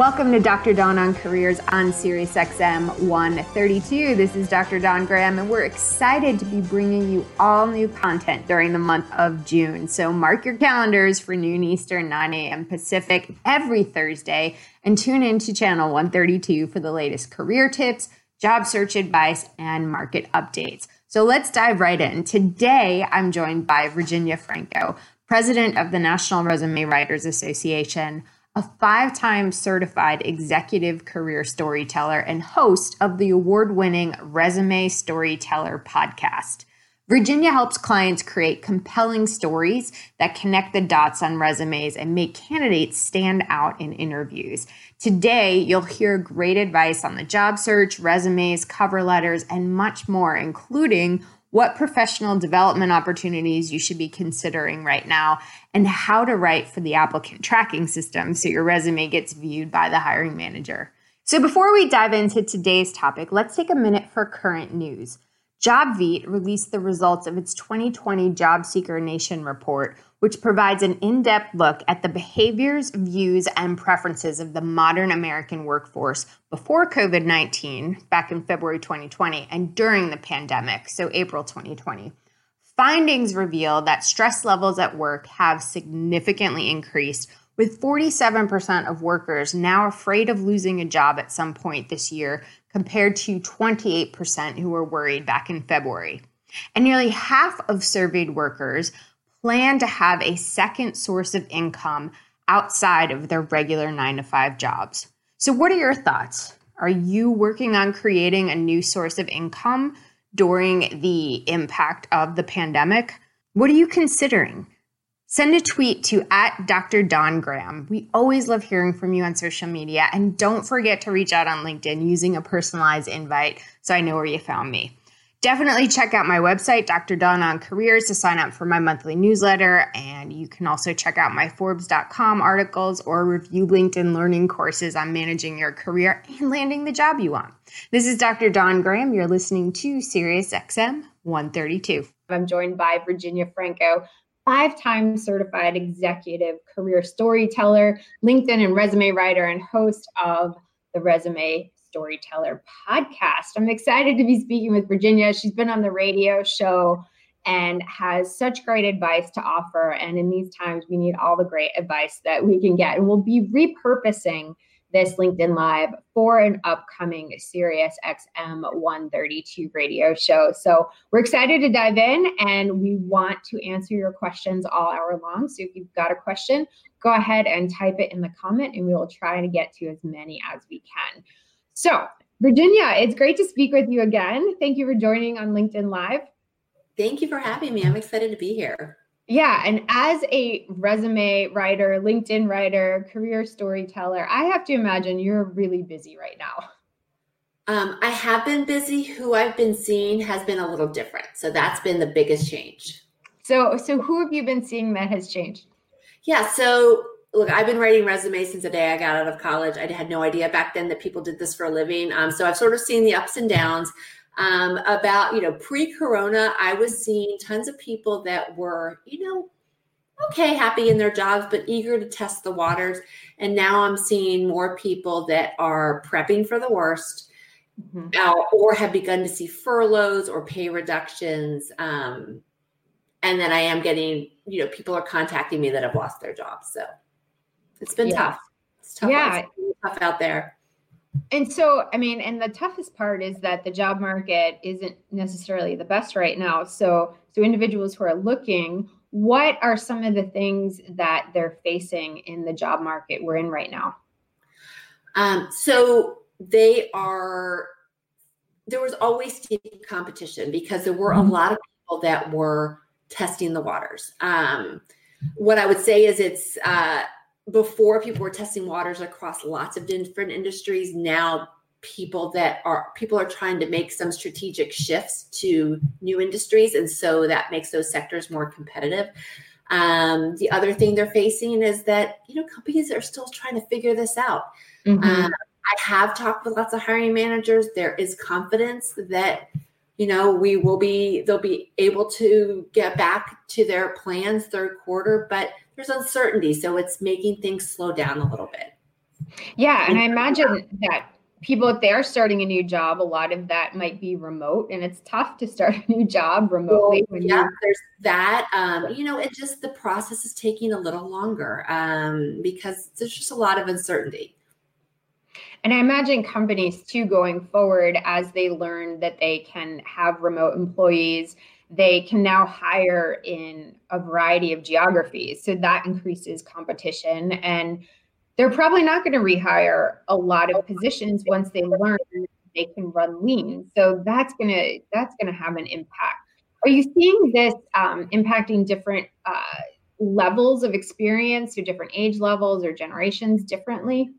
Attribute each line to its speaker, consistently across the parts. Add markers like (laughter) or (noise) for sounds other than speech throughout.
Speaker 1: Welcome to Dr. Dawn on Careers on Sirius XM 132. This is Dr. Dawn Graham, and we're excited to be bringing you all new content during the month of June. So mark your calendars for noon Eastern, 9 a.m. Pacific every Thursday, and tune in to channel 132 for the latest career tips, job search advice, and market updates. So let's dive right in. Today, I'm joined by Virginia Franco, president of the National Resume Writers Association a five time certified executive career storyteller and host of the award winning Resume Storyteller podcast. Virginia helps clients create compelling stories that connect the dots on resumes and make candidates stand out in interviews. Today, you'll hear great advice on the job search, resumes, cover letters, and much more, including what professional development opportunities you should be considering right now, and how to write for the applicant tracking system so your resume gets viewed by the hiring manager. So, before we dive into today's topic, let's take a minute for current news. Jobvite released the results of its 2020 Job Seeker Nation report, which provides an in depth look at the behaviors, views, and preferences of the modern American workforce before COVID 19 back in February 2020 and during the pandemic, so April 2020. Findings reveal that stress levels at work have significantly increased, with 47% of workers now afraid of losing a job at some point this year, compared to 28% who were worried back in February. And nearly half of surveyed workers plan to have a second source of income outside of their regular nine to five jobs. So, what are your thoughts? Are you working on creating a new source of income during the impact of the pandemic? What are you considering? Send a tweet to at Dr. Dawn Graham. We always love hearing from you on social media. And don't forget to reach out on LinkedIn using a personalized invite so I know where you found me. Definitely check out my website, Dr. Dawn on Careers, to sign up for my monthly newsletter. And you can also check out my Forbes.com articles or review LinkedIn learning courses on managing your career and landing the job you want. This is Dr. Dawn Graham. You're listening to Sirius XM 132. I'm joined by Virginia Franco, five time certified executive career storyteller, LinkedIn and resume writer, and host of the Resume Storyteller podcast. I'm excited to be speaking with Virginia. She's been on the radio show and has such great advice to offer. And in these times, we need all the great advice that we can get. And we'll be repurposing this LinkedIn Live for an upcoming Sirius XM 132 radio show. So we're excited to dive in and we want to answer your questions all hour long. So if you've got a question, go ahead and type it in the comment and we will try to get to as many as we can. So, Virginia, it's great to speak with you again. Thank you for joining on LinkedIn Live.
Speaker 2: Thank you for having me. I'm excited to be here.
Speaker 1: Yeah, and as a resume writer, LinkedIn writer, career storyteller, I have to imagine you're really busy right now.
Speaker 2: Um, I have been busy. Who I've been seeing has been a little different. So that's been the biggest change.
Speaker 1: So, so who have you been seeing that has changed?
Speaker 2: Yeah, so look, I've been writing resumes since the day I got out of college. I had no idea back then that people did this for a living. Um, so I've sort of seen the ups and downs. Um, about, you know, pre corona, I was seeing tons of people that were, you know, okay, happy in their jobs, but eager to test the waters. And now I'm seeing more people that are prepping for the worst. Mm-hmm. Uh, or have begun to see furloughs or pay reductions. Um, and then I am getting, you know, people are contacting me that have lost their jobs. So it's been yeah. tough. It's tough.
Speaker 1: Yeah.
Speaker 2: It's tough out there.
Speaker 1: And so, I mean, and the toughest part is that the job market isn't necessarily the best right now. So, so individuals who are looking, what are some of the things that they're facing in the job market we're in right now?
Speaker 2: Um, so they are. There was always competition because there were a mm-hmm. lot of people that were testing the waters. Um, what I would say is it's uh, before people were testing waters across lots of different industries now people that are people are trying to make some strategic shifts to new industries and so that makes those sectors more competitive. Um, the other thing they're facing is that you know companies are still trying to figure this out. Mm-hmm. um, i have talked with lots of hiring managers. There is confidence that you know we will be they'll be able to get back to their plans third quarter but there's uncertainty so it's making things slow down a little bit.
Speaker 1: Yeah and i imagine that people if they're starting a new job a lot of that might be remote and it's tough to start a new job remotely
Speaker 2: well, yeah there's that um, you know it just the process is taking a little longer um, because there's just a lot of uncertainty.
Speaker 1: And i imagine companies too going forward as they learn that they can have remote employees they can now hire in a variety of geographies so that increases competition and they're probably not going to rehire a lot of positions once they learn they can run lean. So that's gonna that's gonna have an impact. Are you seeing this um, impacting different uh, levels of experience or different age levels or generations differently?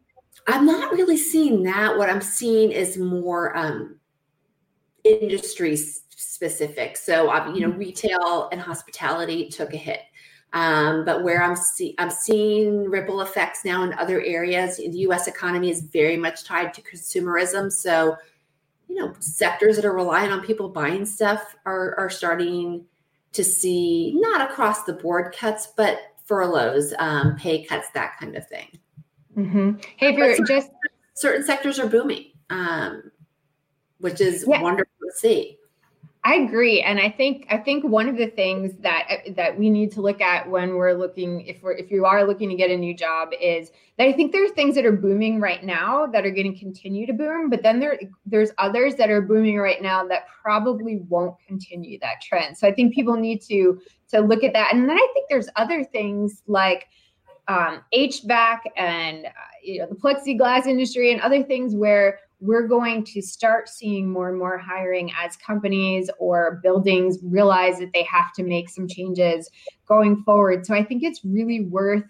Speaker 2: I'm not really seeing that. What I'm seeing is more um, industry specific. So, um, you know, mm-hmm. retail and hospitality took a hit. Um, but where I'm see I'm seeing ripple effects now in other areas. The U.S. economy is very much tied to consumerism, so you know sectors that are relying on people buying stuff are are starting to see not across the board cuts, but furloughs, um, pay cuts, that kind of thing.
Speaker 1: Mm-hmm. Hey, if you're
Speaker 2: certain,
Speaker 1: just
Speaker 2: certain sectors are booming, um, which is yeah. wonderful to see.
Speaker 1: I agree, and I think I think one of the things that that we need to look at when we're looking if we're if you are looking to get a new job is that I think there are things that are booming right now that are going to continue to boom, but then there there's others that are booming right now that probably won't continue that trend. So I think people need to to look at that, and then I think there's other things like um, HVAC and uh, you know the plexiglass industry and other things where we're going to start seeing more and more hiring as companies or buildings realize that they have to make some changes going forward. So I think it's really worth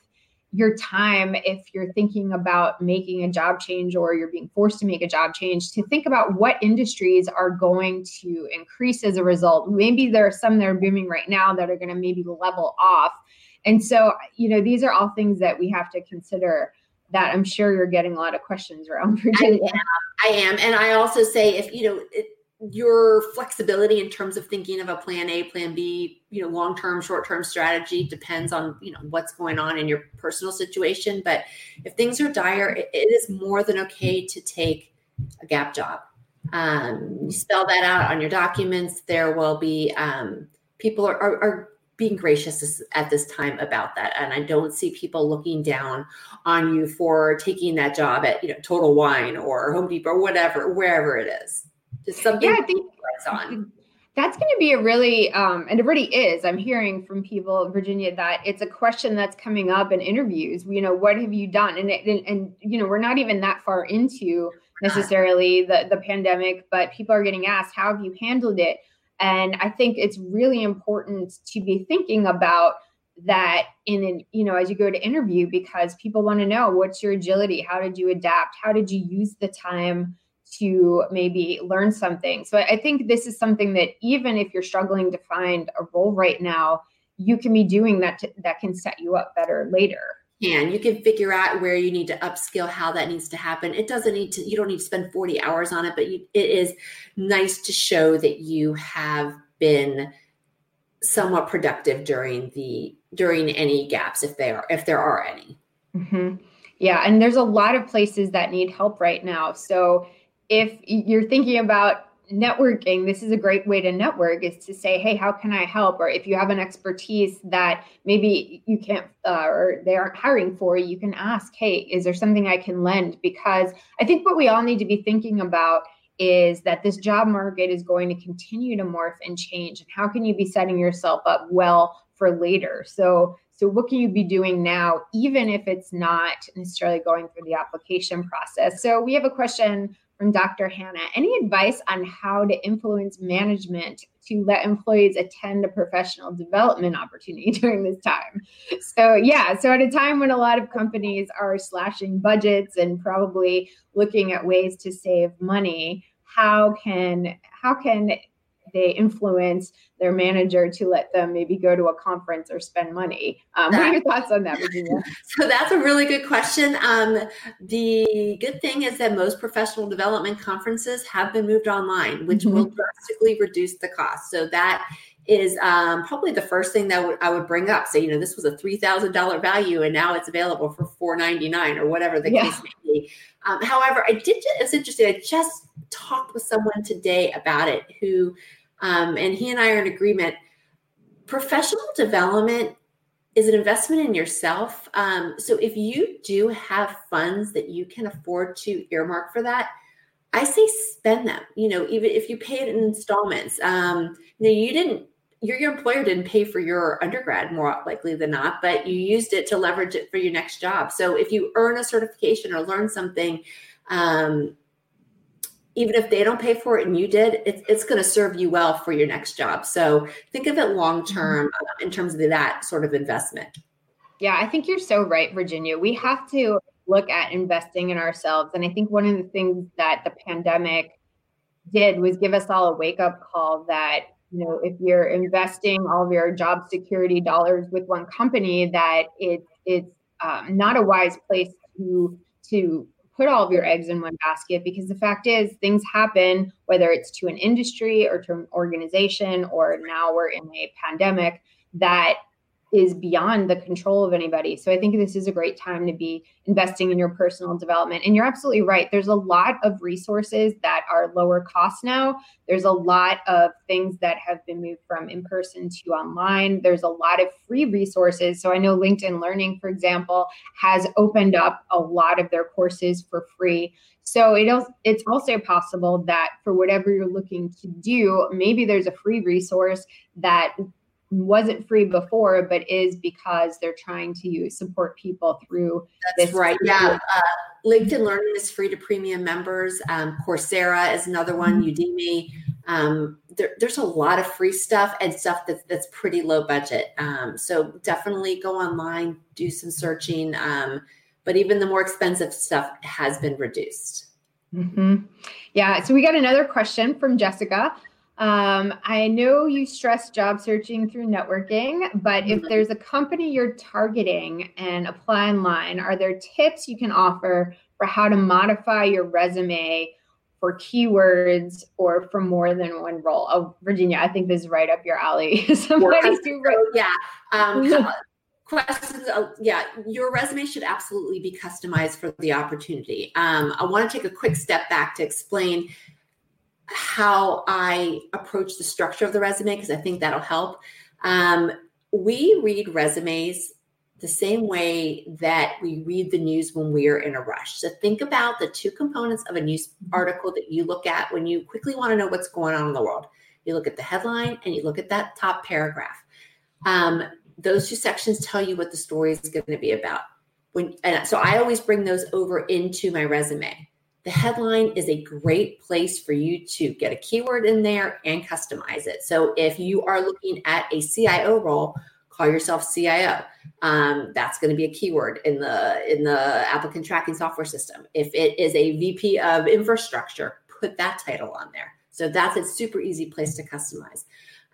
Speaker 1: your time if you're thinking about making a job change or you're being forced to make a job change to think about what industries are going to increase as a result. Maybe there are some that are booming right now that are going to maybe level off. And so, you know, these are all things that we have to consider that I'm sure you're getting a lot of questions around (laughs) Virginia.
Speaker 2: I am, I am. and I also say if you know it, your flexibility in terms of thinking of a plan A, plan B, you know, long term, short term strategy depends on you know what's going on in your personal situation. But if things are dire, it, it is more than okay to take a gap job. Um, you spell that out on your documents. There will be um, people are, are, are being gracious at this time about that. And i don't see people looking down on you for taking that job at you know total wine or home depot or whatever wherever it is. Just something yeah, I think on.
Speaker 1: that's going to be a really um, and it already is. I'm hearing from people in virginia that it's a question that's coming up in interviews. You know what have you done? And and, and you know we're not even that far into necessarily the the pandemic but people are getting asked how have you handled it and I think it's really important to be thinking about that in an, you know, as you go to interview, because people want to know what's your agility? How did you adapt? How did you use the time to maybe learn something? So I think this is something that even if you're struggling to find a role right now, you can be doing that to, that can set you up better later
Speaker 2: can. You can figure out where you need to upskill, how that needs to happen. It doesn't need to, you don't need to spend 40 hours on it, but you, it is nice to show that you have been somewhat productive during the during any gaps if there are if there are any
Speaker 1: mm-hmm. yeah and there's a lot of places that need help right now so if you're thinking about networking this is a great way to network is to say hey how can i help? Or if you have an expertise that maybe you can't uh, or they aren't hiring for you can ask hey is there something i can lend? Because i think what we all need to be thinking about is that this job market is going to continue to morph and change and how can you be setting yourself up well for later? So so what can you be doing now even if it's not necessarily going through the application process? So we have a question from Dr. Hannah. Any advice on how to influence management to let employees attend a professional development opportunity (laughs) during this time? So, yeah, so at a time when a lot of companies are slashing budgets and probably looking at ways to save money, how can how can they influence their manager to let them maybe go to a conference or spend money. Um, what are your thoughts on that, Virginia? (laughs)
Speaker 2: so that's a really good question. Um, the good thing is that most professional development conferences have been moved online, which mm-hmm. will drastically reduce the cost. So that is um, probably the first thing that w- I would bring up. So, you know, this was a three thousand dollar value, and now it's available for four ninety nine, or whatever the yeah. case may be. Um, however, I did. It's interesting. I just talked with someone today about it who um, and he and I are in agreement. Professional development is an investment in yourself. Um, so if you do have funds that you can afford to earmark for that, I say spend them. You know, even if you pay it in installments. Um, you know, you didn't your, your employer didn't pay for your undergrad more likely than not, but you used it to leverage it for your next job. So if you earn a certification or learn something, um, even if they don't pay for it and you did, it's, it's going to serve you well for your next job. So think of it long mm-hmm. term mm-hmm. in terms of that sort of investment.
Speaker 1: Yeah, I think you're so right, Virginia. We have to look at investing in ourselves. And I think one of the things that the pandemic did was give us all a wake up call that you know if you're investing all of your job security dollars with one company that it, it's um, not a wise place to to put all of your eggs in one basket because the fact is things happen whether it's to an industry or to an organization or now we're in a pandemic that is beyond the control of anybody. So I think this is a great time to be investing in your personal development. And you're absolutely right. There's a lot of resources that are lower cost now. There's a lot of things that have been moved from in person to online. There's a lot of free resources. So I know LinkedIn Learning, for example, has opened up a lot of their courses for free. So it is, it's also possible that for whatever you're looking to do, maybe there's a free resource that wasn't free before, but is because they're trying to support people through
Speaker 2: That's right. Yeah. Uh, LinkedIn Learning is free to premium members. Um, Coursera is another one, mm-hmm. Udemy. Um, there, there's a lot of free stuff and stuff that's, that's pretty low budget. Um, so definitely go online, do some searching. Um, but even the more expensive stuff has been reduced.
Speaker 1: Mm-hmm. Yeah. So we got another question from Jessica. Um, I know you stress job searching through networking, but if mm-hmm. there's a company you're targeting and apply online, are there tips you can offer for how to modify your resume for keywords or for more than one role? Oh, Virginia, I think this is right up your alley. (laughs) Somebody
Speaker 2: do right. Yeah. Um, (laughs) questions uh, yeah your resume should absolutely be customized for the opportunity um, i want to take a quick step back to explain how I approach the structure of the resume because I think that'll help. Um, we read resumes the same way that we read the news when we're in a rush. So think about the two components of a news mm-hmm. article that you look at when you quickly want to know what's going on in the world. You look at the headline and you look at that top paragraph. Um, those two sections tell you what the story is going to be about. When and so I always bring those over into my resume the headline is a great place for you to get a keyword in there and customize it. So if you are looking at a CIO role, call yourself CIO. Um, that's going to be a keyword in the in the applicant tracking software system. If it is a VP of infrastructure, put that title on there. So that's a super easy place to customize.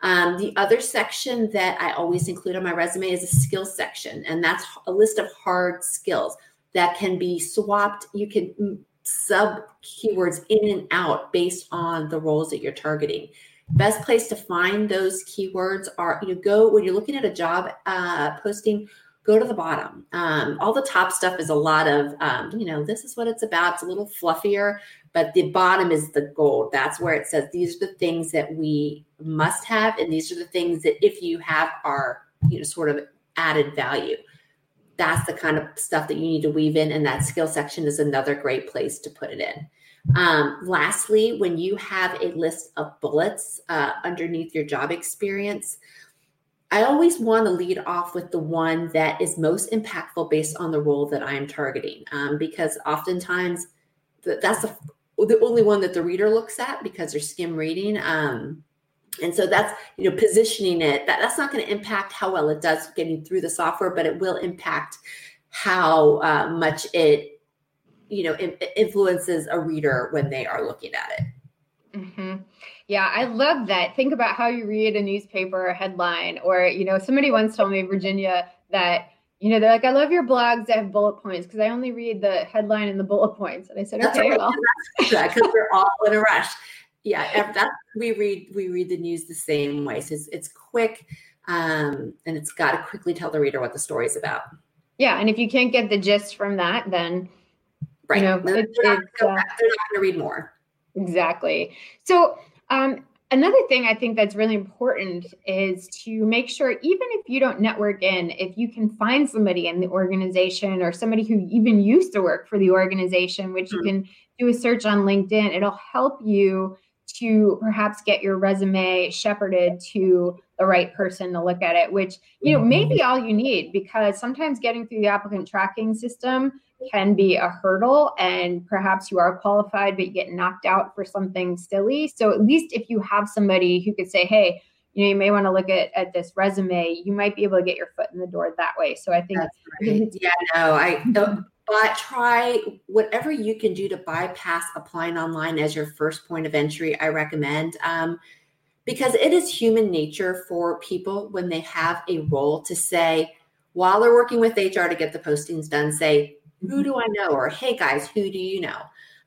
Speaker 2: Um, the other section that I always include on my resume is a skills section, and that's a list of hard skills that can be swapped. You can sub keywords in and out based on the roles that you're targeting. Best place to find those keywords are you know go when you're looking at a job uh, posting. Go to the bottom. Um, all the top stuff is a lot of, um, you know, this is what it's about. It's a little fluffier, but the bottom is the gold. That's where it says these are the things that we must have, and these are the things that if you have are, you know, sort of added value that's the kind of stuff that you need to weave in and that skill section is another great place to put it in um, lastly when you have a list of bullets uh, underneath your job experience i always want to lead off with the one that is most impactful based on the role that i'm targeting um, because oftentimes that's the the only one that the reader looks at because they're skim reading. Um, and so that's you know positioning it that, that's not going to impact how well it does getting through the software but it will impact how uh, much it you know influences a reader when they are looking at it
Speaker 1: mm-hmm. yeah i love that think about how you read a newspaper headline or you know somebody once told me virginia that you know, they're like, I love your blogs that have bullet points because I only read the headline and the bullet points. And I said, okay, well, (laughs)
Speaker 2: because we're all in a rush. Yeah, that's we read we read the news the same way. So it's, it's quick, um, and it's got to quickly tell the reader what the story is about.
Speaker 1: Yeah, and if you can't get the gist from that, then
Speaker 2: right, you know, they're, it, not, they're, uh, not, going to read more.
Speaker 1: Exactly. So um, Another thing I think that's really important is to make sure, even if you don't network in, if you can find somebody in the organization or somebody who even used to work for the organization, which mm-hmm. you can do a search on LinkedIn, it'll help you to perhaps get your resume shepherded to the right person to look at it, which, you know, may be mm-hmm. all you need because sometimes getting through the applicant tracking system can be a hurdle and perhaps you are qualified but you get knocked out for something silly. So at least if you have somebody who could say hey you know you may want to look at, at this resume you might be able to get your foot in the door that way. So i think
Speaker 2: right. (laughs) yeah no i but try whatever you can do to bypass applying online as your first point of entry i recommend um, because it is human nature for people when they have a role to say while they're working with hr to get the postings done say who do I know? Or hey guys, who do you know?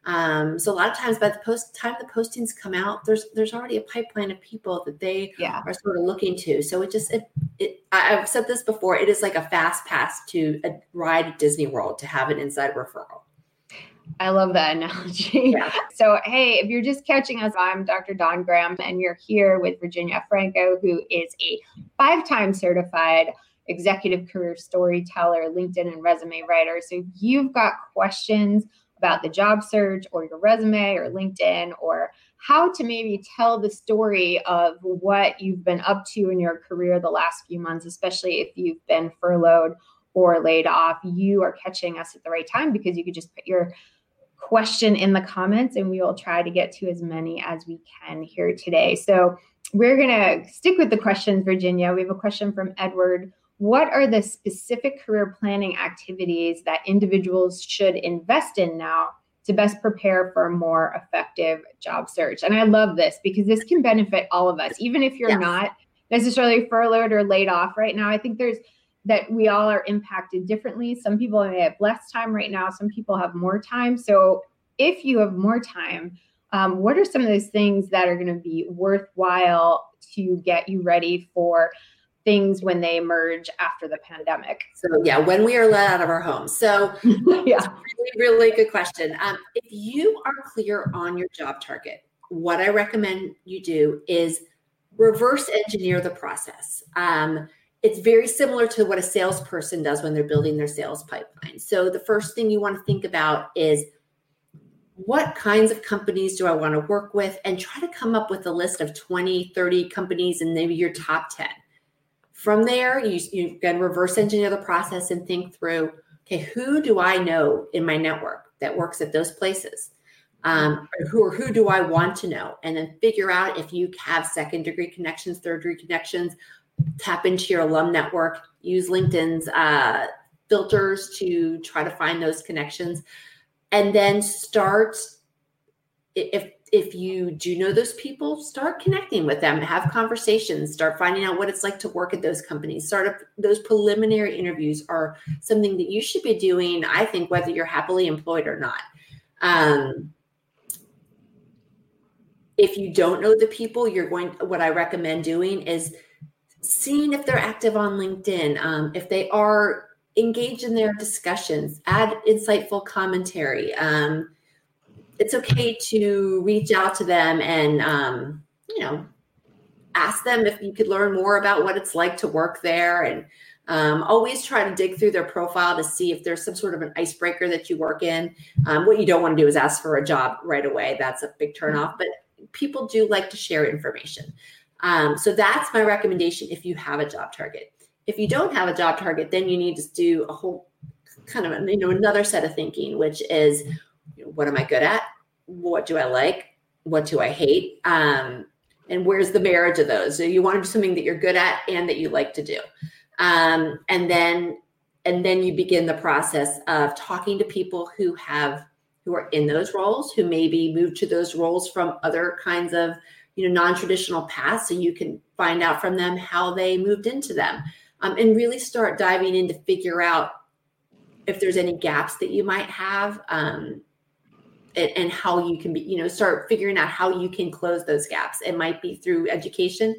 Speaker 2: Um, so a lot of times by the post time the postings come out, there's there's already a pipeline of people that they yeah. are sort of looking to. So it just it, it I've said this before, it is like a fast pass to a ride at Disney World to have an inside referral.
Speaker 1: I love that (laughs) analogy. Yeah. So, hey, if you're just catching us, I'm Dr. Dawn Graham, and you're here with Virginia Franco, who is a five time certified executive career storyteller, LinkedIn and resume writer. So if you've got questions about the job search or your resume or LinkedIn or how to maybe tell the story of what you've been up to in your career the last few months, especially if you've been furloughed or laid off, you are catching us at the right time because you could just put your question in the comments and we will try to get to as many as we can here today. So we're going to stick with the questions, Virginia. We have a question from Edward what are the specific career planning activities that individuals should invest in now to best prepare for a more effective job search? And I love this because this can benefit all of us, even if you're yes. not necessarily furloughed or laid off right now. I think there's that we all are impacted differently. Some people may have less time right now, some people have more time. So if you have more time, um, what are some of those things that are going to be worthwhile to get you ready for things when they emerge after the pandemic?
Speaker 2: So, yeah, when we are let out of our homes. So, (laughs) yeah, really, really good question. Um, if you are clear on your job target, what I recommend you do is reverse engineer the process. Um, it's very similar to what a salesperson does when they're building their sales pipeline. So, the first thing you want to think about is what kinds of companies do I want to work with? And try to come up with a list of 20, 30 companies and maybe your top 10. From there, you, you can reverse engineer the process and think through okay, who do I know in my network that works at those places? Um, or who or who do I want to know? And then figure out if you have second degree connections, third degree connections, tap into your alum network, use LinkedIn's uh, filters to try to find those connections, and then start if if you do know those people, start connecting with them, have conversations, start finding out what it's like to work at those companies. Start up those preliminary interviews are something that you should be doing, I think, whether you're happily employed or not. Um, if you don't know the people, you're going, what I recommend doing is seeing if they're active on LinkedIn, um, if they are engaged in their discussions, add insightful commentary. Um, it's okay to reach out to them and um, you know ask them if you could learn more about what it's like to work there and um, always try to dig through their profile to see if there's some sort of an icebreaker that you work in. Um, what you don't want to do is ask for a job right away. That's a big turnoff but people do like to share information. Um, so that's my recommendation if you have a job target. If you don't have a job target then you need to do a whole kind of you know another set of thinking which is what am I good at? what do I like? What do I hate? Um, and where's the marriage of those? So you want to do something that you're good at and that you like to do. Um, and then and then you begin the process of talking to people who have who are in those roles, who maybe moved to those roles from other kinds of you know non-traditional paths so you can find out from them how they moved into them um, and really start diving in to figure out if there's any gaps that you might have um, and, and, how you can be you know start figuring out how you can close those gaps. It might be through education.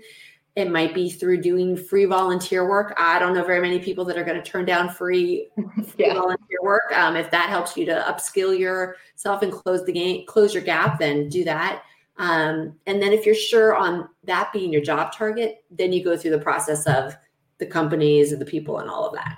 Speaker 2: It might be through doing free volunteer work. I don't know very many people that are going to turn down free, (laughs) free yeah. volunteer work. Um, if that helps you to upskill yourself and close the game close your gap then do that. Um, and then if you're sure on that being your job target, then you go through the process of the companies and the people and all of that.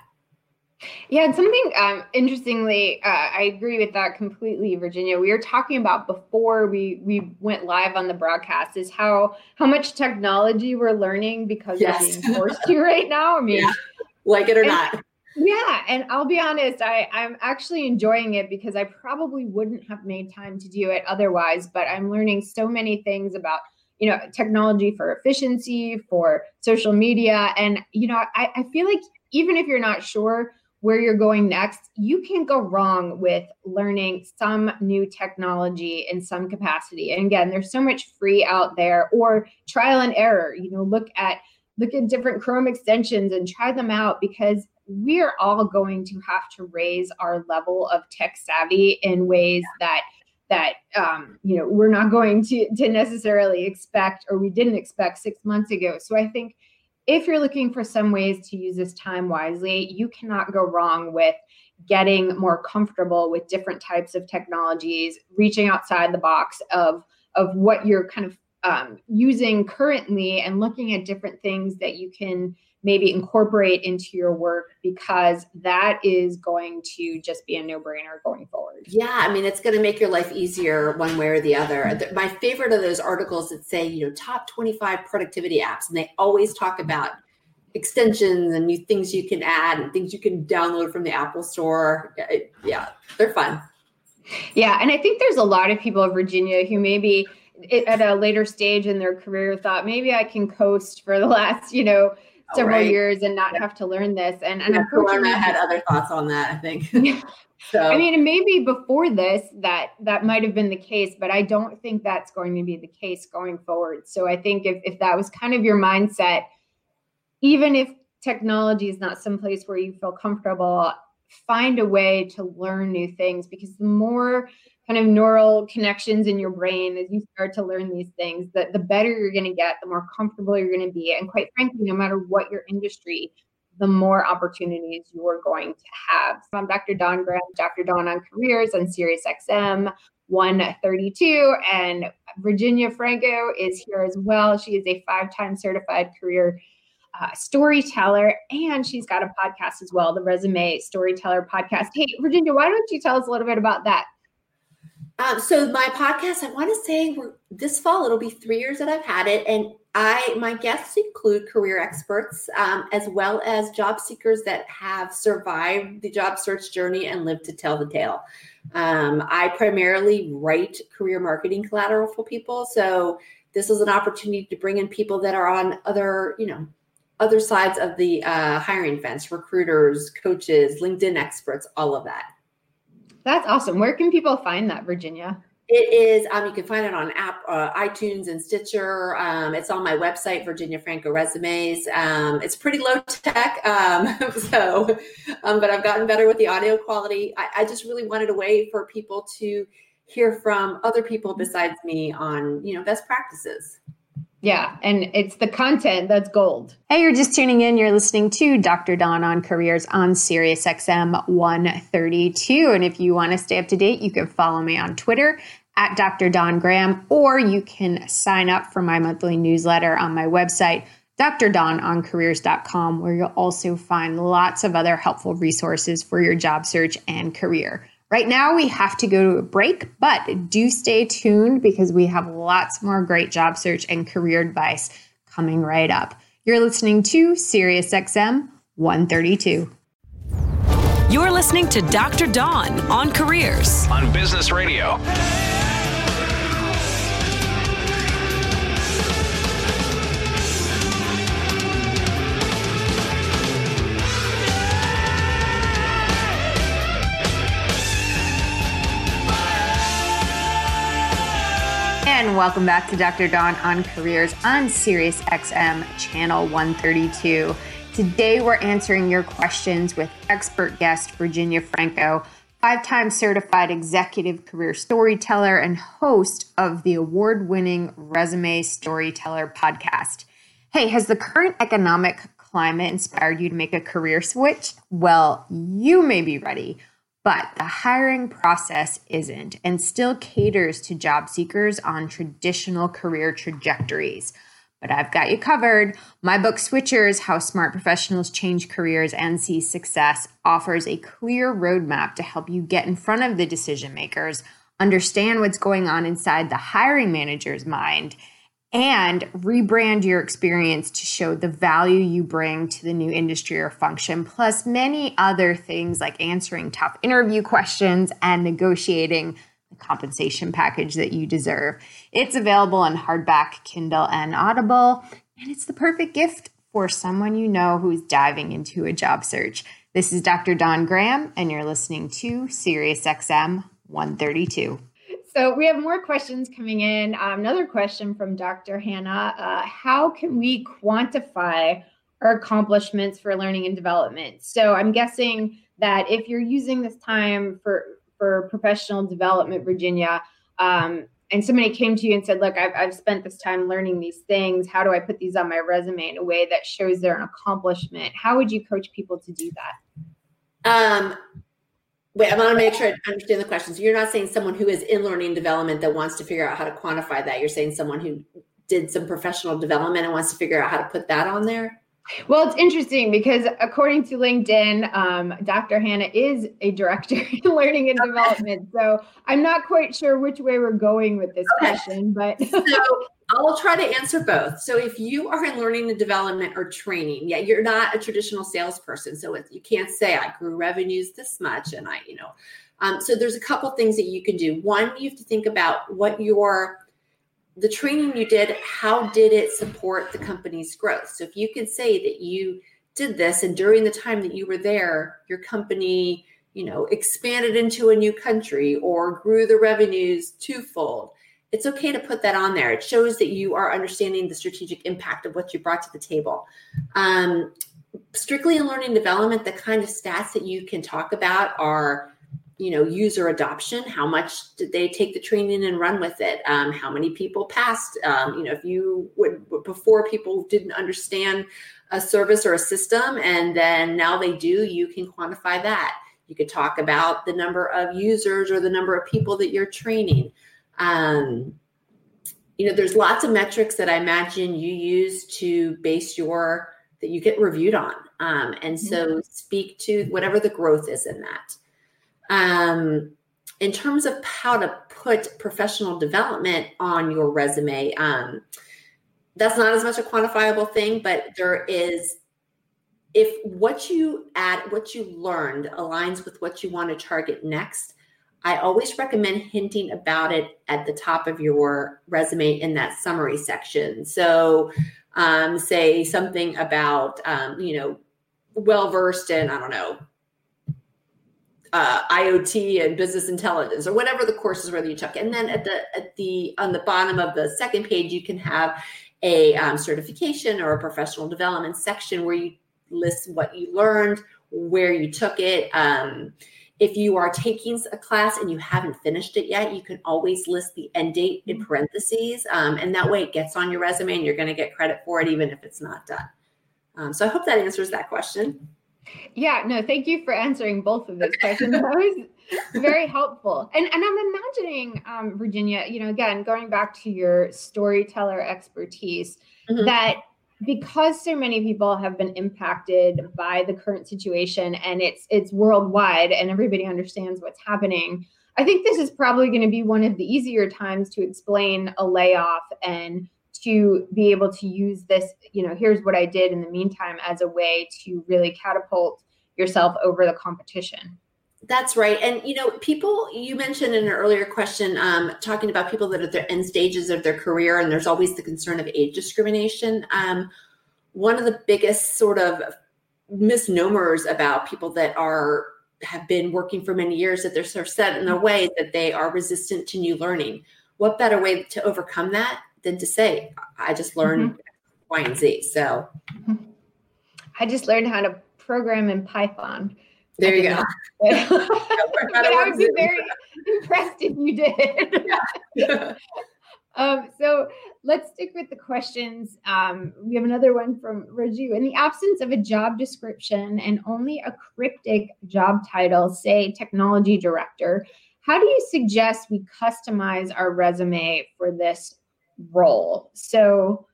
Speaker 1: Yeah, and something um, interestingly, uh, I agree with that completely, Virginia. We were talking about before we we went live on the broadcast is how how much technology we're learning because yes. we're being forced to (laughs) right now. I mean, yeah.
Speaker 2: like it or and, not.
Speaker 1: Yeah, and I'll be honest, I, I'm actually enjoying it because I probably wouldn't have made time to do it otherwise. But I'm learning so many things about you know technology for efficiency, for social media, and you know I, I feel like even if you're not sure where you're going next, you can't go wrong with learning some new technology in some capacity. And again, there's so much free out there or trial and error. You know, look at look at different Chrome extensions and try them out because we're all going to have to raise our level of tech savvy in ways that that um, you know we're not going to to necessarily expect or we didn't expect six months ago. So I think if you're looking for some ways to use this time wisely, you cannot go wrong with getting more comfortable with different types of technologies, reaching outside the box of of what you're kind of um, using currently, and looking at different things that you can maybe incorporate into your work because that is going to just be a no-brainer going forward.
Speaker 2: Yeah, I mean it's going to make your life easier one way or the other. Mm-hmm. My favorite of those articles that say, you know, top 25 productivity apps and they always talk about extensions and new things you can add and things you can download from the Apple store. Yeah, they're fun.
Speaker 1: Yeah, and I think there's a lot of people in Virginia who maybe at a later stage in their career thought maybe I can coast for the last, you know, Oh, several right. years and not have to learn this. And, and
Speaker 2: yeah, unfortunately, I had other thoughts on that. I think. (laughs) (laughs)
Speaker 1: so I mean, maybe before this, that that might have been the case, but I don't think that's going to be the case going forward. So I think if if that was kind of your mindset, even if technology is not someplace where you feel comfortable, find a way to learn new things because the more kind of neural connections in your brain as you start to learn these things that the better you're going to get the more comfortable you're going to be and quite frankly no matter what your industry the more opportunities you're going to have so i'm dr dawn graham dr dawn on careers on sirius xm 132 and virginia franco is here as well she is a five-time certified career uh, storyteller, and she's got a podcast as well, the Resume Storyteller Podcast. Hey, Virginia, why don't you tell us a little bit about that?
Speaker 2: Um, so my podcast, I want to say this fall it'll be three years that I've had it, and I my guests include career experts um, as well as job seekers that have survived the job search journey and lived to tell the tale. Um, I primarily write career marketing collateral for people, so this is an opportunity to bring in people that are on other you know other sides of the uh, hiring fence, recruiters, coaches, LinkedIn experts, all of that.
Speaker 1: That's awesome. Where can people find that, Virginia?
Speaker 2: It is. Um, you can find it on app, uh, iTunes and Stitcher. Um, it's on my website, Virginia Franco Resumes. Um, it's pretty low tech, um, (laughs) so, um, but I've gotten better with the audio quality. I, I, just really wanted a way for people to hear from other people besides me on, you know, best practices.
Speaker 1: Yeah, and it's the content that's gold.
Speaker 3: Hey, you're just tuning in. You're listening to Dr. Dawn on Careers on Sirius XM 132. And if you want to stay up to date, you can follow me on Twitter at Dr. Dawn Graham, or you can sign up for my monthly newsletter on my website, drdawnoncareers.com, where you'll also find lots of other helpful resources for your job search and career. Right now, we have to go to a break, but do stay tuned because we have lots more great job search and career advice coming right up. You're listening to SiriusXM 132.
Speaker 4: You're listening to Dr. Dawn on Careers
Speaker 5: on Business Radio.
Speaker 1: And welcome back to Dr. Dawn on Careers on Sirius XM Channel 132. Today we're answering your questions with expert guest Virginia Franco, five time certified executive career storyteller and host of the award winning Resume Storyteller podcast. Hey, has the current economic climate inspired you to make a career switch? Well, you may be ready. But the hiring process isn't and still caters to job seekers on traditional career trajectories. But I've got you covered. My book, Switchers How Smart Professionals Change Careers and See Success, offers a clear roadmap to help you get in front of the decision makers, understand what's going on inside the hiring manager's mind, and rebrand your experience to show the value you bring to the new industry or function, plus many other things like answering tough interview questions and negotiating the compensation package that you deserve. It's available on hardback, Kindle, and Audible, and it's the perfect gift for someone you know who's diving into a job search. This is Dr. Dawn Graham, and you're listening to SiriusXM 132.
Speaker 3: So we have more questions coming in. Um, another question from Dr. Hannah uh, How can we quantify our accomplishments for learning and development? So I'm guessing that if you're using this time for, for professional development, Virginia, um, and somebody came to you and said, Look, I've, I've spent this time learning these things. How do I put these on my resume in a way that shows they're an accomplishment? How would you coach people to do that?
Speaker 2: Um, Wait, I want to make sure I understand the question. So you're not saying someone who is in learning development that wants to figure out how to quantify that. You're saying someone who did some professional development and wants to figure out how to put that on there?
Speaker 3: Well, it's interesting because according to LinkedIn, um, Dr. Hannah is a director (laughs) in learning and development. So I'm not quite sure which way we're going with this okay. question, but
Speaker 2: so I'll try to answer both. So if you are in learning and development or training, yeah, you're not a traditional salesperson. So you can't say I grew revenues this much and I, you know, um, so there's a couple things that you can do. One, you have to think about what your the training you did, how did it support the company's growth? So if you could say that you did this and during the time that you were there, your company, you know, expanded into a new country or grew the revenues twofold it's okay to put that on there. It shows that you are understanding the strategic impact of what you brought to the table. Um, strictly in learning development, the kind of stats that you can talk about are you know user adoption how much did they take the training and run with it um, how many people passed um, you know if you would before people didn't understand a service or a system and then now they do you can quantify that you could talk about the number of users or the number of people that you're training um, you know, there's lots of metrics that I imagine you use to base your that you get reviewed on. Um, and so mm-hmm. speak to whatever the growth is in that. Um, in terms of how to put professional development on your resume, um, that's not as much a quantifiable thing, but there is if what you add, what you learned aligns with what you want to target next, I always recommend hinting about it at the top of your resume in that summary section. So, um, say something about, um, you know, well versed in, I don't know, uh, IoT and business intelligence or whatever the courses whether you took. And then at the at the on the bottom of the second page, you can have a um, certification or a professional development section where you list what you learned, where you took it. Um, if you are taking a class and you haven't finished it yet, you can always list the end date in mm-hmm. parentheses. Um, and that way it gets on your resume and you're going to get credit for it, even if it's not done. Um, so I hope that answers that question.
Speaker 3: Yeah, no, thank you for answering both of those questions. That was very helpful. And and I'm imagining, um, Virginia, you know, again, going back to your storyteller expertise, mm-hmm. that because so many people have been impacted by the current situation and it's it's worldwide and everybody understands what's happening i think this is probably going to be one of the easier times to explain a layoff and to be able to use this you know here's what i did in the meantime as a way to really catapult yourself over the competition
Speaker 2: that's right. And, you know, people, you mentioned in an earlier question, um, talking about people that are at end stages of their career, and there's always the concern of age discrimination. Um, one of the biggest sort of misnomers about people that are have been working for many years that they're sort of set in their way that they are resistant to new learning. what better way to overcome that than to say, I just learned mm-hmm. Y and Z. So
Speaker 1: I just learned how to program in Python.
Speaker 2: There you go.
Speaker 1: But (laughs) (laughs) I would be very impressed if you did. Yeah. (laughs) um, so let's stick with the questions. Um, we have another one from Raju. In the absence of a job description and only a cryptic job title, say technology director, how do you suggest we customize our resume for this role? So,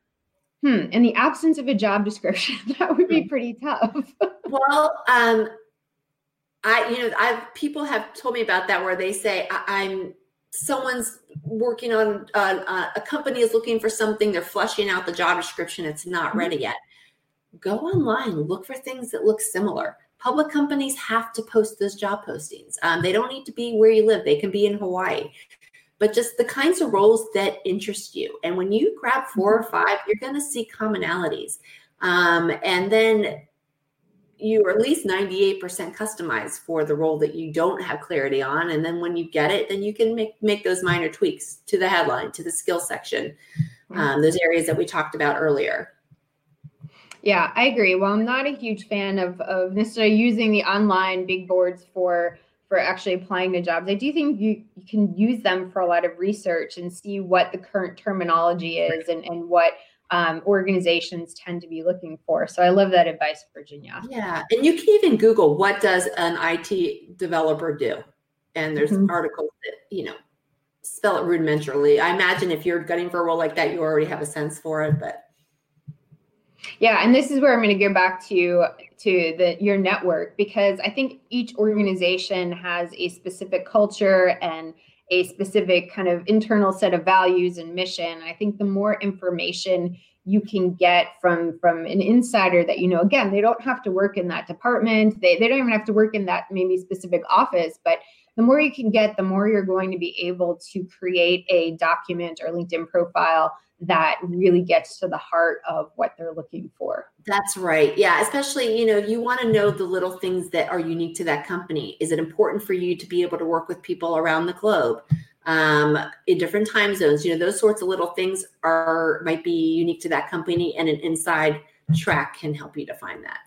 Speaker 1: hmm, in the absence of a job description, (laughs) that would be pretty tough. (laughs)
Speaker 2: well, um, I, you know, I've people have told me about that where they say I, am someone's working on uh, a company is looking for something, they're fleshing out the job description, it's not ready mm-hmm. yet. Go online, look for things that look similar. Public companies have to post those job postings. Um, they don't need to be where you live; they can be in Hawaii but just the kinds of roles that interest you. And when you grab four or mm-hmm. five, you're going to see commonalities. Um, and then you are at least 98% customized for the role that you don't have clarity on. And then when you get it, then you can make, make those minor tweaks to the headline, to the skill section, mm-hmm. um, those areas that we talked about earlier.
Speaker 1: Yeah, I agree. Well, I'm not a huge fan of, of necessarily using the online big boards for for actually applying to jobs. I do think you, you can use them for a lot of research and see what the current terminology is and, and what um, organizations tend to be looking for. So I love that advice, Virginia.
Speaker 2: Yeah, and you can even Google what does an IT developer do, and there's mm-hmm. articles that you know spell it rudimentarily. I imagine if you're gunning for a role like that, you already have a sense for it, but
Speaker 1: yeah, and this is where I'm going to go back to to the your network because I think each organization has a specific culture and a specific kind of internal set of values and mission. I think the more information you can get from from an insider that you know again they don't have to work in that department they, they don't even have to work in that maybe specific office but the more you can get the more you're going to be able to create a document or linkedin profile that really gets to the heart of what they're looking for.
Speaker 2: That's right. Yeah, especially, you know, you want to know the little things that are unique to that company. Is it important for you to be able to work with people around the globe? Um, in different time zones, you know, those sorts of little things are might be unique to that company and an inside track can help you define that.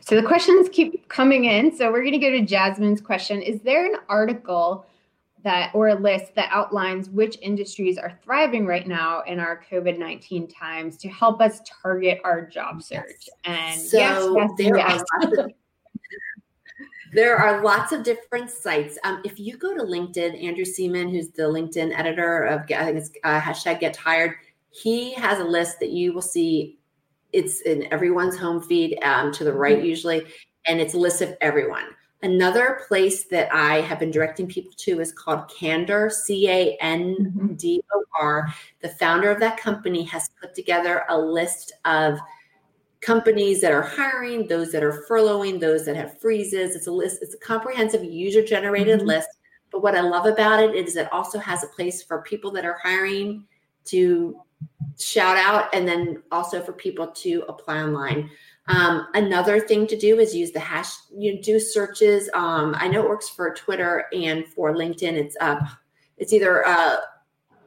Speaker 1: So the questions keep coming in. So we're going to go to Jasmine's question. Is there an article that or a list that outlines which industries are thriving right now in our COVID-19 times to help us target our job search. And
Speaker 2: so yes, there yes. are of, (laughs) there are lots of different sites. Um, if you go to LinkedIn, Andrew Seaman, who's the LinkedIn editor of I think it's uh, hashtag Get Hired, he has a list that you will see. It's in everyone's home feed um, to the right mm-hmm. usually, and it's a list of everyone. Another place that I have been directing people to is called Candor, C A N D O R. The founder of that company has put together a list of companies that are hiring, those that are furloughing, those that have freezes. It's a list, it's a comprehensive user generated mm-hmm. list. But what I love about it is it also has a place for people that are hiring to shout out and then also for people to apply online. Um, another thing to do is use the hash. You do searches. Um, I know it works for Twitter and for LinkedIn. It's uh, it's either uh,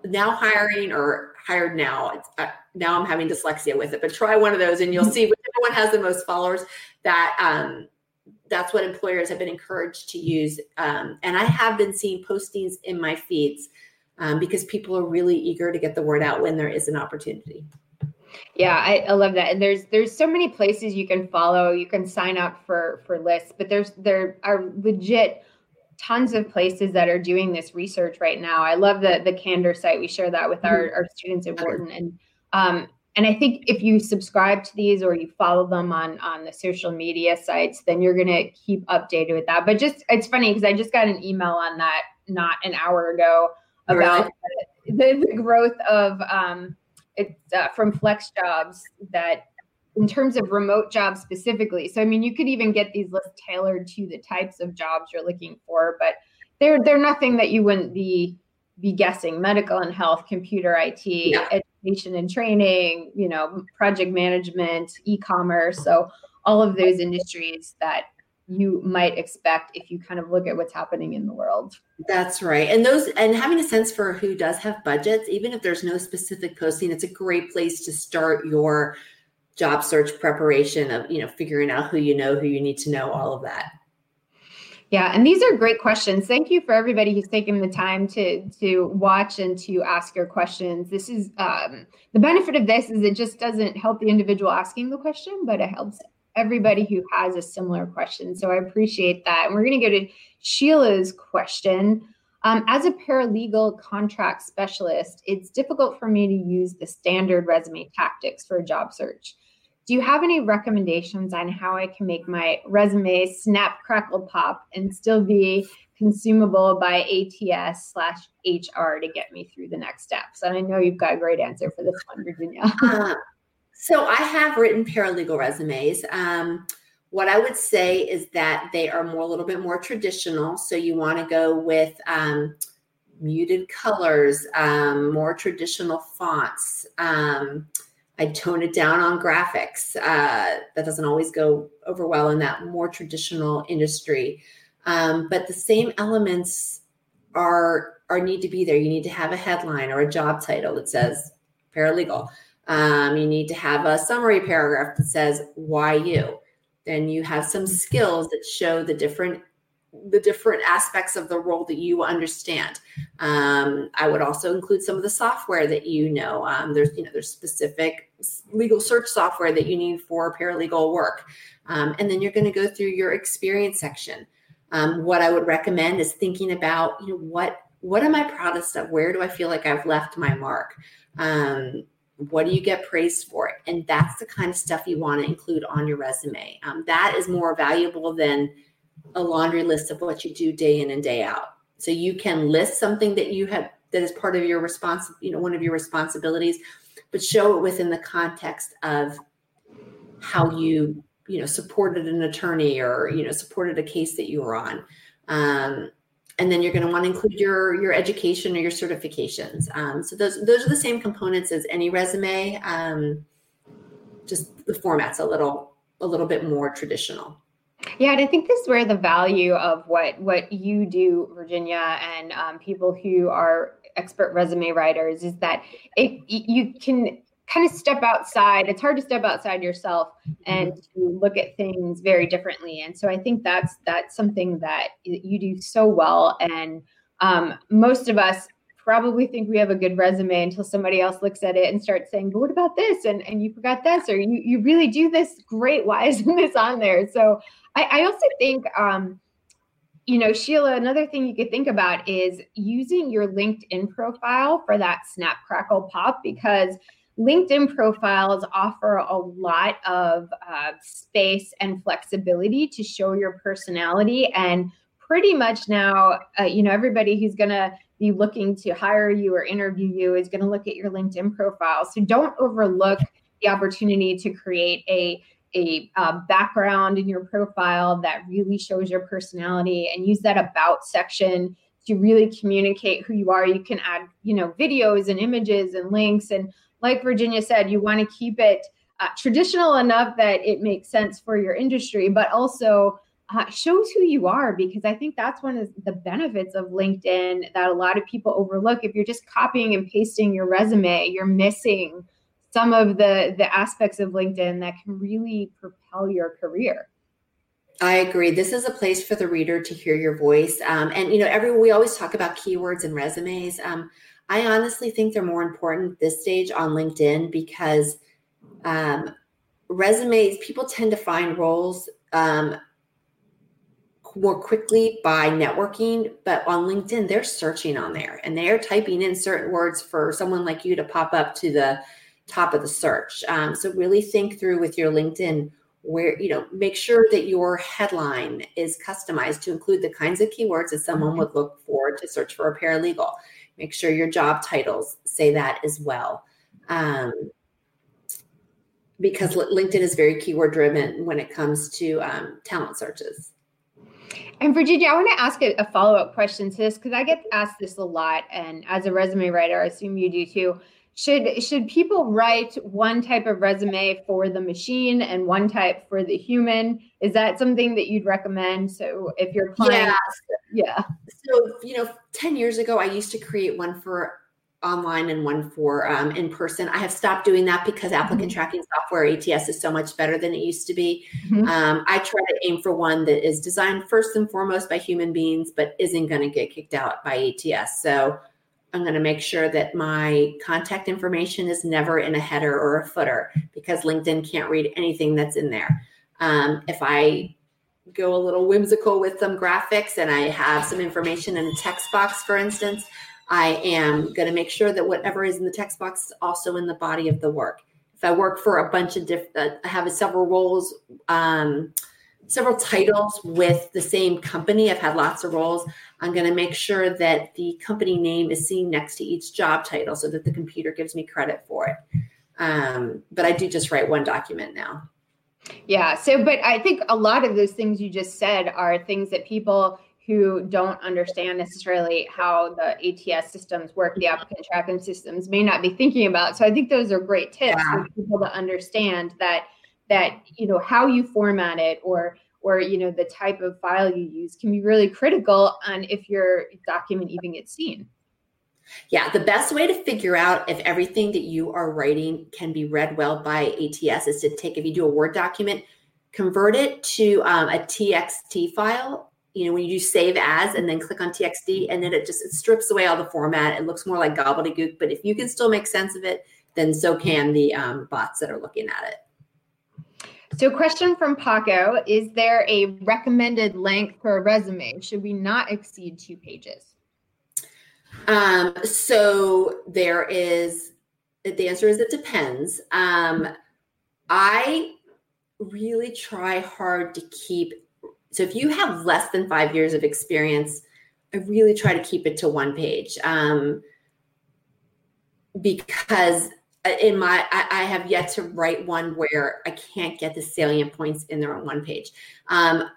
Speaker 2: now hiring or hired now. It's, uh, now I'm having dyslexia with it, but try one of those and you'll (laughs) see whichever one has the most followers. That um, that's what employers have been encouraged to use. Um, and I have been seeing postings in my feeds um, because people are really eager to get the word out when there is an opportunity.
Speaker 1: Yeah, I, I, love that. And there's there's so many places you can follow. You can sign up for for lists, but there's there are legit tons of places that are doing this research right now. I love the the Candor site. We share that with our, mm-hmm. our students at Wharton. And um, and I think if you subscribe to these or you follow them on on the social media sites, then you're gonna keep updated with that. But just it's funny because I just got an email on that not an hour ago about really? the, the, growth of um, it's uh, from FlexJobs that in terms of remote jobs specifically so i mean you could even get these lists tailored to the types of jobs you're looking for but they're they're nothing that you wouldn't be be guessing medical and health computer it yeah. education and training you know project management e-commerce so all of those industries that you might expect if you kind of look at what's happening in the world.
Speaker 2: That's right. And those and having a sense for who does have budgets, even if there's no specific posting, it's a great place to start your job search preparation of, you know, figuring out who you know, who you need to know, all of that.
Speaker 1: Yeah, and these are great questions. Thank you for everybody who's taken the time to to watch and to ask your questions. This is um, the benefit of this is it just doesn't help the individual asking the question, but it helps everybody who has a similar question. So I appreciate that. And we're going to go to Sheila's question. Um, as a paralegal contract specialist, it's difficult for me to use the standard resume tactics for a job search. Do you have any recommendations on how I can make my resume snap, crackle, pop and still be consumable by ATS slash HR to get me through the next steps? And I know you've got a great answer for this one, Virginia. (laughs)
Speaker 2: uh, so I have written paralegal resumes. Um, what I would say is that they are more a little bit more traditional. So you want to go with um, muted colors, um, more traditional fonts. Um, I tone it down on graphics. Uh, that doesn't always go over well in that more traditional industry. Um, but the same elements are are need to be there. You need to have a headline or a job title that says paralegal. Um, you need to have a summary paragraph that says why you. Then you have some skills that show the different the different aspects of the role that you understand. Um, I would also include some of the software that you know. Um, there's you know there's specific legal search software that you need for paralegal work, um, and then you're going to go through your experience section. Um, what I would recommend is thinking about you know what what am I proudest of? Where do I feel like I've left my mark? What do you get praised for? And that's the kind of stuff you want to include on your resume. Um, that is more valuable than a laundry list of what you do day in and day out. So you can list something that you have that is part of your response, you know, one of your responsibilities, but show it within the context of how you, you know, supported an attorney or you know supported a case that you were on. Um, and then you're going to want to include your your education or your certifications. Um, so those those are the same components as any resume. Um, just the format's a little a little bit more traditional.
Speaker 1: Yeah, and I think this is where the value of what what you do, Virginia, and um, people who are expert resume writers is that it you can kind of step outside. It's hard to step outside yourself and to look at things very differently. And so I think that's that's something that you do so well. And um, most of us probably think we have a good resume until somebody else looks at it and starts saying, "But what about this?" and and you forgot this, or you you really do this great. Why isn't (laughs) this on there? So I, I also think. Um, you know, Sheila, another thing you could think about is using your LinkedIn profile for that snap, crackle, pop, because LinkedIn profiles offer a lot of uh, space and flexibility to show your personality. And pretty much now, uh, you know, everybody who's going to be looking to hire you or interview you is going to look at your LinkedIn profile. So don't overlook the opportunity to create a a uh, background in your profile that really shows your personality and use that about section to really communicate who you are you can add you know videos and images and links and like Virginia said, you want to keep it uh, traditional enough that it makes sense for your industry, but also uh, shows who you are because I think that's one of the benefits of LinkedIn that a lot of people overlook. If you're just copying and pasting your resume, you're missing some of the the aspects of LinkedIn that can really propel your career.
Speaker 2: I agree. This is a place for the reader to hear your voice. Um, and you know, every we always talk about keywords and resumes. Um, I honestly think they're more important this stage on LinkedIn because um, resumes, people tend to find roles um, more quickly by networking, but on LinkedIn, they're searching on there and they're typing in certain words for someone like you to pop up to the top of the search. Um, so really think through with your LinkedIn where you know make sure that your headline is customized to include the kinds of keywords that someone mm-hmm. would look for to search for a paralegal Make sure your job titles say that as well. Um, because LinkedIn is very keyword driven when it comes to um, talent searches.
Speaker 1: And Virginia, I want to ask a, a follow up question to this because I get asked this a lot. And as a resume writer, I assume you do too. Should should people write one type of resume for the machine and one type for the human? Is that something that you'd recommend? So if you're client, yeah,
Speaker 2: yeah. So you know, ten years ago, I used to create one for online and one for um, in person. I have stopped doing that because applicant mm-hmm. tracking software ATS is so much better than it used to be. Mm-hmm. Um, I try to aim for one that is designed first and foremost by human beings, but isn't going to get kicked out by ATS. So I'm going to make sure that my contact information is never in a header or a footer because LinkedIn can't read anything that's in there. Um, if I go a little whimsical with some graphics and I have some information in a text box, for instance, I am going to make sure that whatever is in the text box is also in the body of the work. If I work for a bunch of different, uh, I have several roles, um, several titles with the same company. I've had lots of roles. I'm going to make sure that the company name is seen next to each job title so that the computer gives me credit for it. Um, but I do just write one document now.
Speaker 1: Yeah. So, but I think a lot of those things you just said are things that people who don't understand necessarily how the ATS systems work, the applicant tracking systems may not be thinking about. So I think those are great tips yeah. for people to understand that that you know how you format it or or you know the type of file you use can be really critical on if your document even gets seen.
Speaker 2: Yeah, the best way to figure out if everything that you are writing can be read well by ATS is to take if you do a Word document, convert it to um, a TXT file you know, when you do save as and then click on TXT and then it just it strips away all the format. It looks more like gobbledygook, but if you can still make sense of it, then so can the um, bots that are looking at it.
Speaker 1: So, question from Paco Is there a recommended length for a resume? Should we not exceed two pages?
Speaker 2: Um, so, there is the answer is it depends. Um, I really try hard to keep so if you have less than five years of experience, I really try to keep it to one page um, because in my I, I, have yet to write one where I can't get the salient points in there on one page. Um,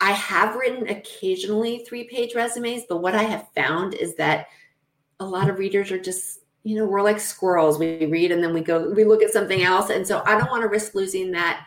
Speaker 2: I have written occasionally three page resumes, but what I have found is that a lot of readers are just you know we're like squirrels. We read and then we go we look at something else, and so I don't want to risk losing that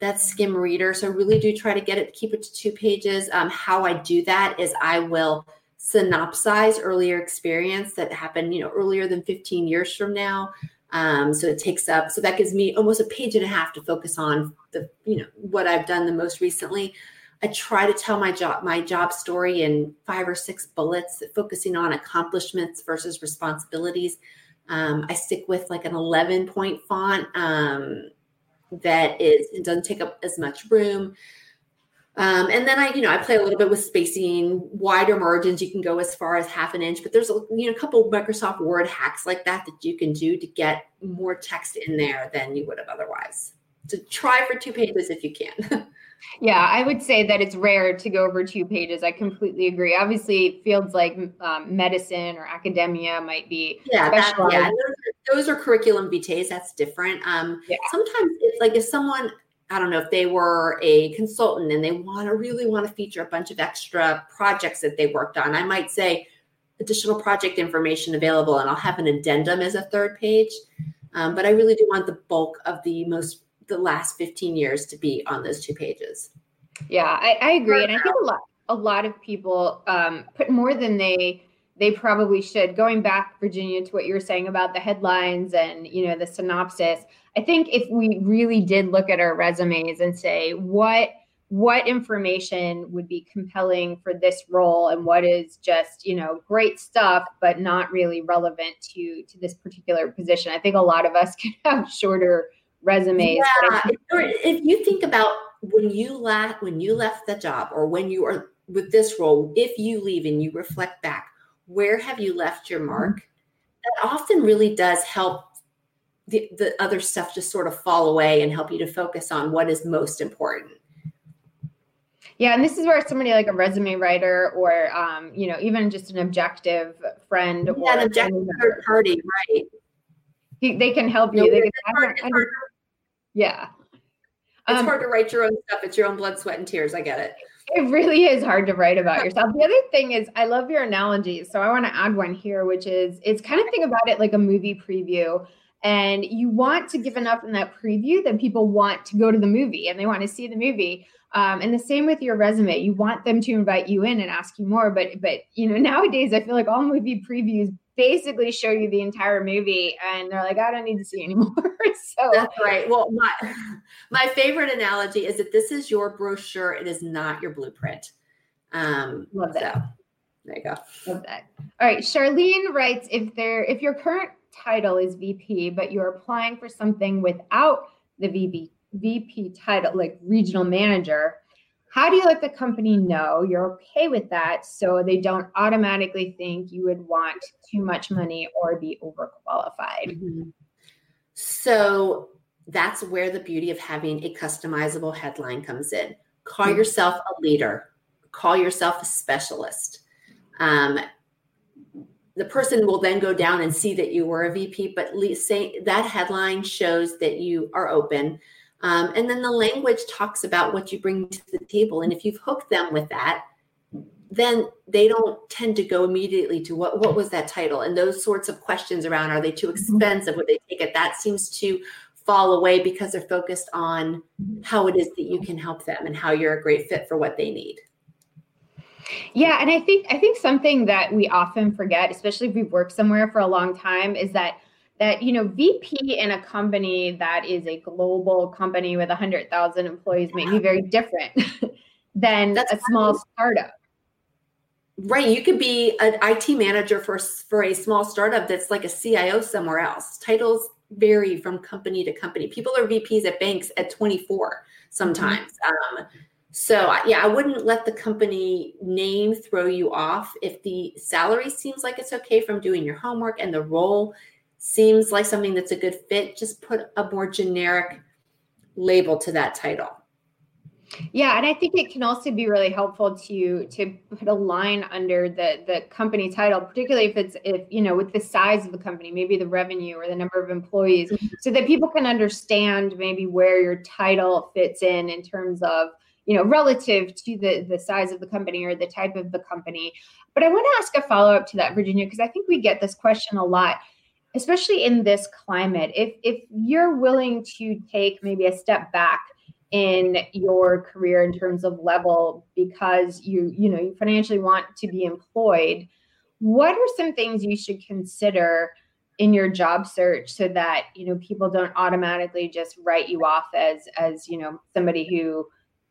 Speaker 2: that skim reader. So really do try to get it, keep it to two pages. Um, how I do that is I will synopsize earlier experience that happened, you know, earlier than 15 years from now. Um, so it takes up, so that gives me almost a page and a half to focus on the, you know, what I've done the most recently. I try to tell my job, my job story in five or six bullets, focusing on accomplishments versus responsibilities. Um, I stick with like an 11 point font. Um, that is it doesn't take up as much room. Um, and then I, you know, I play a little bit with spacing, wider margins. You can go as far as half an inch, but there's a you know a couple Microsoft Word hacks like that that you can do to get more text in there than you would have otherwise. So try for two pages if you can. (laughs)
Speaker 1: yeah, I would say that it's rare to go over two pages. I completely agree. Obviously, fields like um, medicine or academia might be
Speaker 2: yeah, that, yeah. Those are, those are, curriculum vitae. That's different. Um, yeah. Sometimes it's like if someone I don't know if they were a consultant and they want to really want to feature a bunch of extra projects that they worked on. I might say additional project information available, and I'll have an addendum as a third page. Um, but I really do want the bulk of the most the last 15 years to be on those two pages.
Speaker 1: Yeah, I, I agree. And I think a lot a lot of people um, put more than they they probably should. Going back, Virginia, to what you were saying about the headlines and you know the synopsis, I think if we really did look at our resumes and say what what information would be compelling for this role and what is just you know great stuff but not really relevant to to this particular position i think a lot of us (laughs) can have shorter resumes.
Speaker 2: Yeah. if you think about when you left when you left the job or when you are with this role, if you leave and you reflect back, where have you left your mark? That often really does help the, the other stuff just sort of fall away and help you to focus on what is most important.
Speaker 1: Yeah, and this is where somebody like a resume writer or um, you know, even just an objective friend
Speaker 2: yeah, or an objective third party, right?
Speaker 1: they can help you. No, they can, hard,
Speaker 2: yeah. It's um, hard to write your own stuff. It's your own blood, sweat, and tears. I get it.
Speaker 1: It really is hard to write about yourself. The other thing is, I love your analogies. So I want to add one here, which is it's kind of think about it like a movie preview. And you want to give enough in that preview that people want to go to the movie and they want to see the movie. Um, and the same with your resume. You want them to invite you in and ask you more. But but you know (laughs) nowadays I feel like all movie previews basically show you the entire movie and they're like i don't need to see anymore (laughs) so
Speaker 2: that's right. Well my (laughs) my favorite analogy is that this is your brochure. It is not your blueprint. Um
Speaker 1: love that. so,
Speaker 2: there you go.
Speaker 1: Love that. All right charlene writes if there if your current title is vp but you're applying for something without the vp vp title like regional manager how do you let the company know you're okay with that so they don't automatically think you would want too much money or be overqualified?
Speaker 2: Mm-hmm. So that's where the beauty of having a customizable headline comes in. Call mm-hmm. yourself a leader, call yourself a specialist. Um, the person will then go down and see that you were a VP, but say that headline shows that you are open um, and then the language talks about what you bring to the table. And if you've hooked them with that, then they don't tend to go immediately to what what was that title? And those sorts of questions around are they too mm-hmm. expensive? Would they take it? That seems to fall away because they're focused on how it is that you can help them and how you're a great fit for what they need.
Speaker 1: Yeah and i think i think something that we often forget especially if we've worked somewhere for a long time is that that you know VP in a company that is a global company with 100,000 employees may be very different (laughs) than That's a small startup.
Speaker 2: Right, you could be an IT manager for for a small startup that's like a CIO somewhere else. Titles vary from company to company. People are VPs at banks at 24 sometimes. Mm-hmm. Um, so yeah, I wouldn't let the company name throw you off. If the salary seems like it's okay from doing your homework and the role seems like something that's a good fit, just put a more generic label to that title.
Speaker 1: Yeah, and I think it can also be really helpful to to put a line under the the company title, particularly if it's if you know with the size of the company, maybe the revenue or the number of employees, mm-hmm. so that people can understand maybe where your title fits in in terms of you know relative to the the size of the company or the type of the company. But I want to ask a follow up to that, Virginia, because I think we get this question a lot especially in this climate if if you're willing to take maybe a step back in your career in terms of level because you you know you financially want to be employed what are some things you should consider in your job search so that you know people don't automatically just write you off as as you know somebody who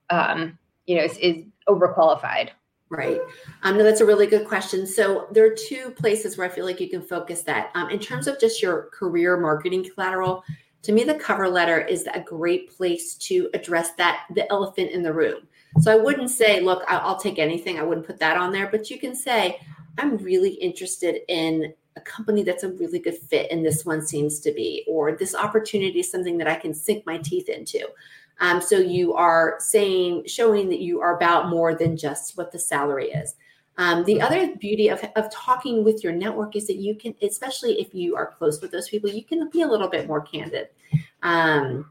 Speaker 1: um you know is, is overqualified
Speaker 2: Right. Um, no, that's a really good question. So there are two places where I feel like you can focus that. Um, in terms of just your career marketing collateral, to me, the cover letter is a great place to address that the elephant in the room. So I wouldn't say, look, I'll take anything. I wouldn't put that on there, but you can say, I'm really interested in a company that's a really good fit, and this one seems to be, or this opportunity is something that I can sink my teeth into. Um, so you are saying, showing that you are about more than just what the salary is. Um, the other beauty of, of talking with your network is that you can, especially if you are close with those people, you can be a little bit more candid. Um,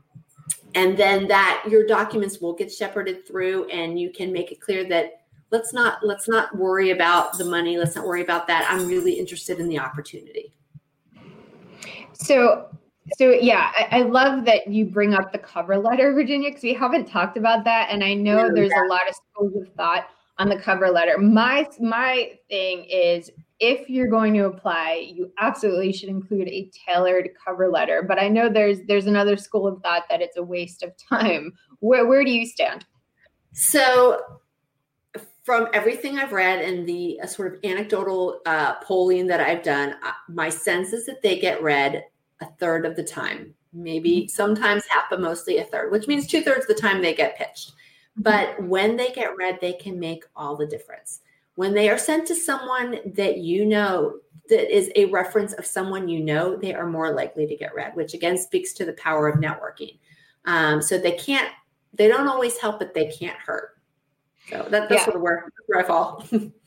Speaker 2: and then that your documents will get shepherded through and you can make it clear that let's not let's not worry about the money let's not worry about that i'm really interested in the opportunity
Speaker 1: so so yeah, I, I, love that you bring up the cover letter, Virginia, because we haven't talked about that, and I know yeah, there's yeah. a lot of schools of thought on the cover letter. My my thing is if you're going to apply, you absolutely should include a tailored cover letter. But I know there's there's another school of thought that it's a waste of time. Where where do you stand?
Speaker 2: So from everything I've read and the uh, sort of anecdotal uh, polling that I've done, uh, my sense is that they get read a third of the time, maybe mm-hmm. sometimes half, but mostly a third, which means two thirds of the time they get pitched. Mm-hmm. But when they get read, they can make all the difference. When they are sent to someone that you know that is a reference of someone you know, they are more likely to get read, which again speaks to the power of networking. Um, so they can't, they don't always help, but they can't hurt. So that, that's yeah. sort of where, where I fall. (laughs)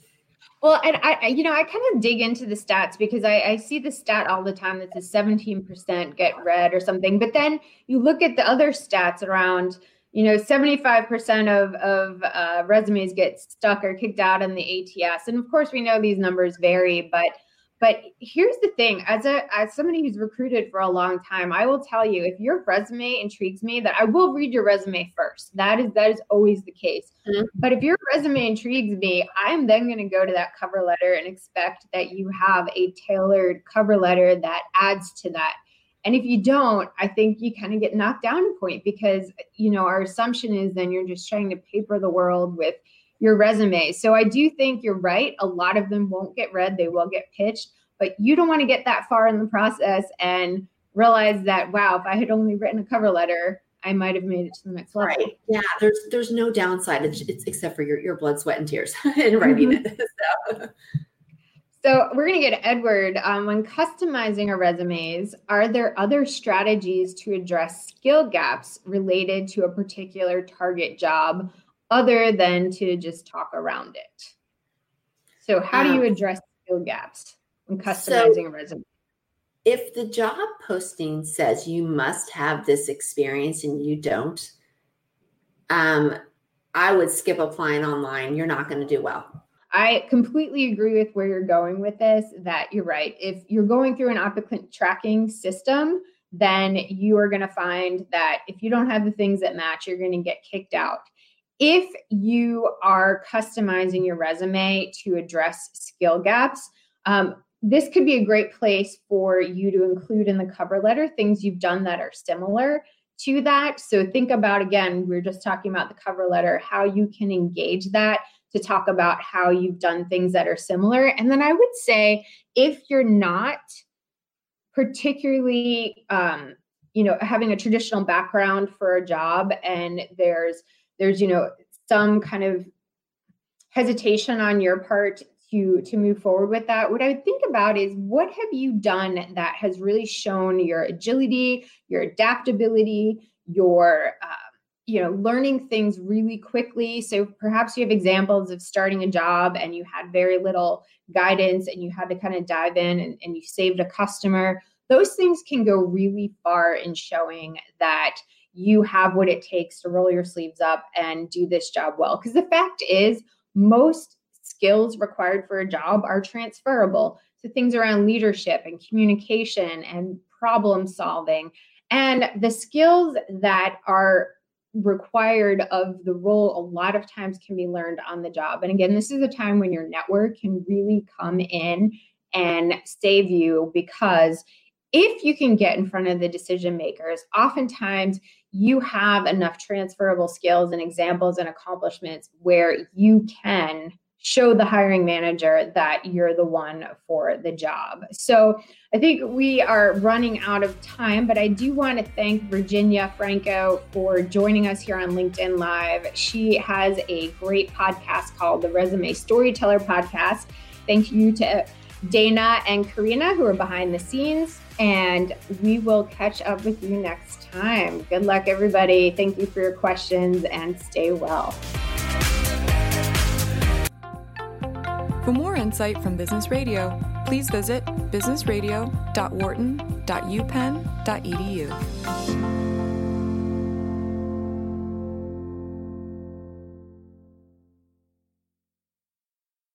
Speaker 1: Well, and I, you know, I kind of dig into the stats because I, I see the stat all the time that says 17% get read or something. But then you look at the other stats around, you know 75% of, of uh, resumes get stuck or kicked out in the ats and of course we know these numbers vary but but here's the thing as a as somebody who's recruited for a long time i will tell you if your resume intrigues me that i will read your resume first. That is that is always the case. Mm-hmm. but if your resume intrigues me i'm then going to go to that cover letter and expect that you have a tailored cover letter that adds to that. And if you don't i think you kind of get knocked down a point because you know our assumption is then you're just trying to paper the world with your resume. So I do think you're right. A lot of them won't get read, they will get pitched, but you don't want to get that far in the process and realize that, wow, if I had only written a cover letter, I might have made it to the next level.
Speaker 2: Right. Yeah. There's there's no downside. It's, it's except for your, your blood, sweat, and tears (laughs) in writing mm-hmm. it. (laughs) So.
Speaker 1: so. we're going to get Edward. Um, when customizing our resumes, are there other strategies to address skill gaps related to a particular target job other than to just talk around it. So, how do you um, address skill gaps when customizing so a resume?
Speaker 2: If the job posting says you must have this experience and you don't, um, I would skip applying online. You're not going to do well.
Speaker 1: I completely agree with where you're going with this. That you're right. If you're going through an applicant tracking system, then you are going to find that if you don't have the things that match, you're going to get kicked out if you are customizing your resume to address skill gaps, um, this could be a great place for you to include in the cover letter things you've done that are similar to that. So think about again, we are just talking about the cover letter, how you can engage that to talk about how you've done things that are similar. And then I would say if you're not particularly um, you know having a traditional background for a job and there's there's you know some kind of hesitation on your part to to move forward with that. What i would think about is what have you done that has really shown your agility your adaptability your uh, you know learning things really quickly? So perhaps you have examples of starting a job and you had very little guidance and you had to kind of dive in and, and you saved a customer. Those things can go really far in showing that you have what it takes to roll your sleeves up and do this job well. Because the fact is, most skills required for a job are transferable. So things around leadership and communication and problem solving. And the skills that are required of the role a lot of times can be learned on the job. And again, this is a time when your network can really come in and save you because if you can get in front of the decision makers, oftentimes you have enough transferable skills and examples and accomplishments where you can show the hiring manager that you're the one for the job. So I think we are running out of time, but I do want to thank Virginia Franco for joining us here on LinkedIn Live. She has a great podcast called the Resume Storyteller Podcast. Thank you to Dana and Karina who are behind the scenes and we will catch up with you next time. Good luck, everybody. Thank you for your questions and stay well.
Speaker 6: For more insight from Business Radio, please visit businessradio.wharton.upenn.edu.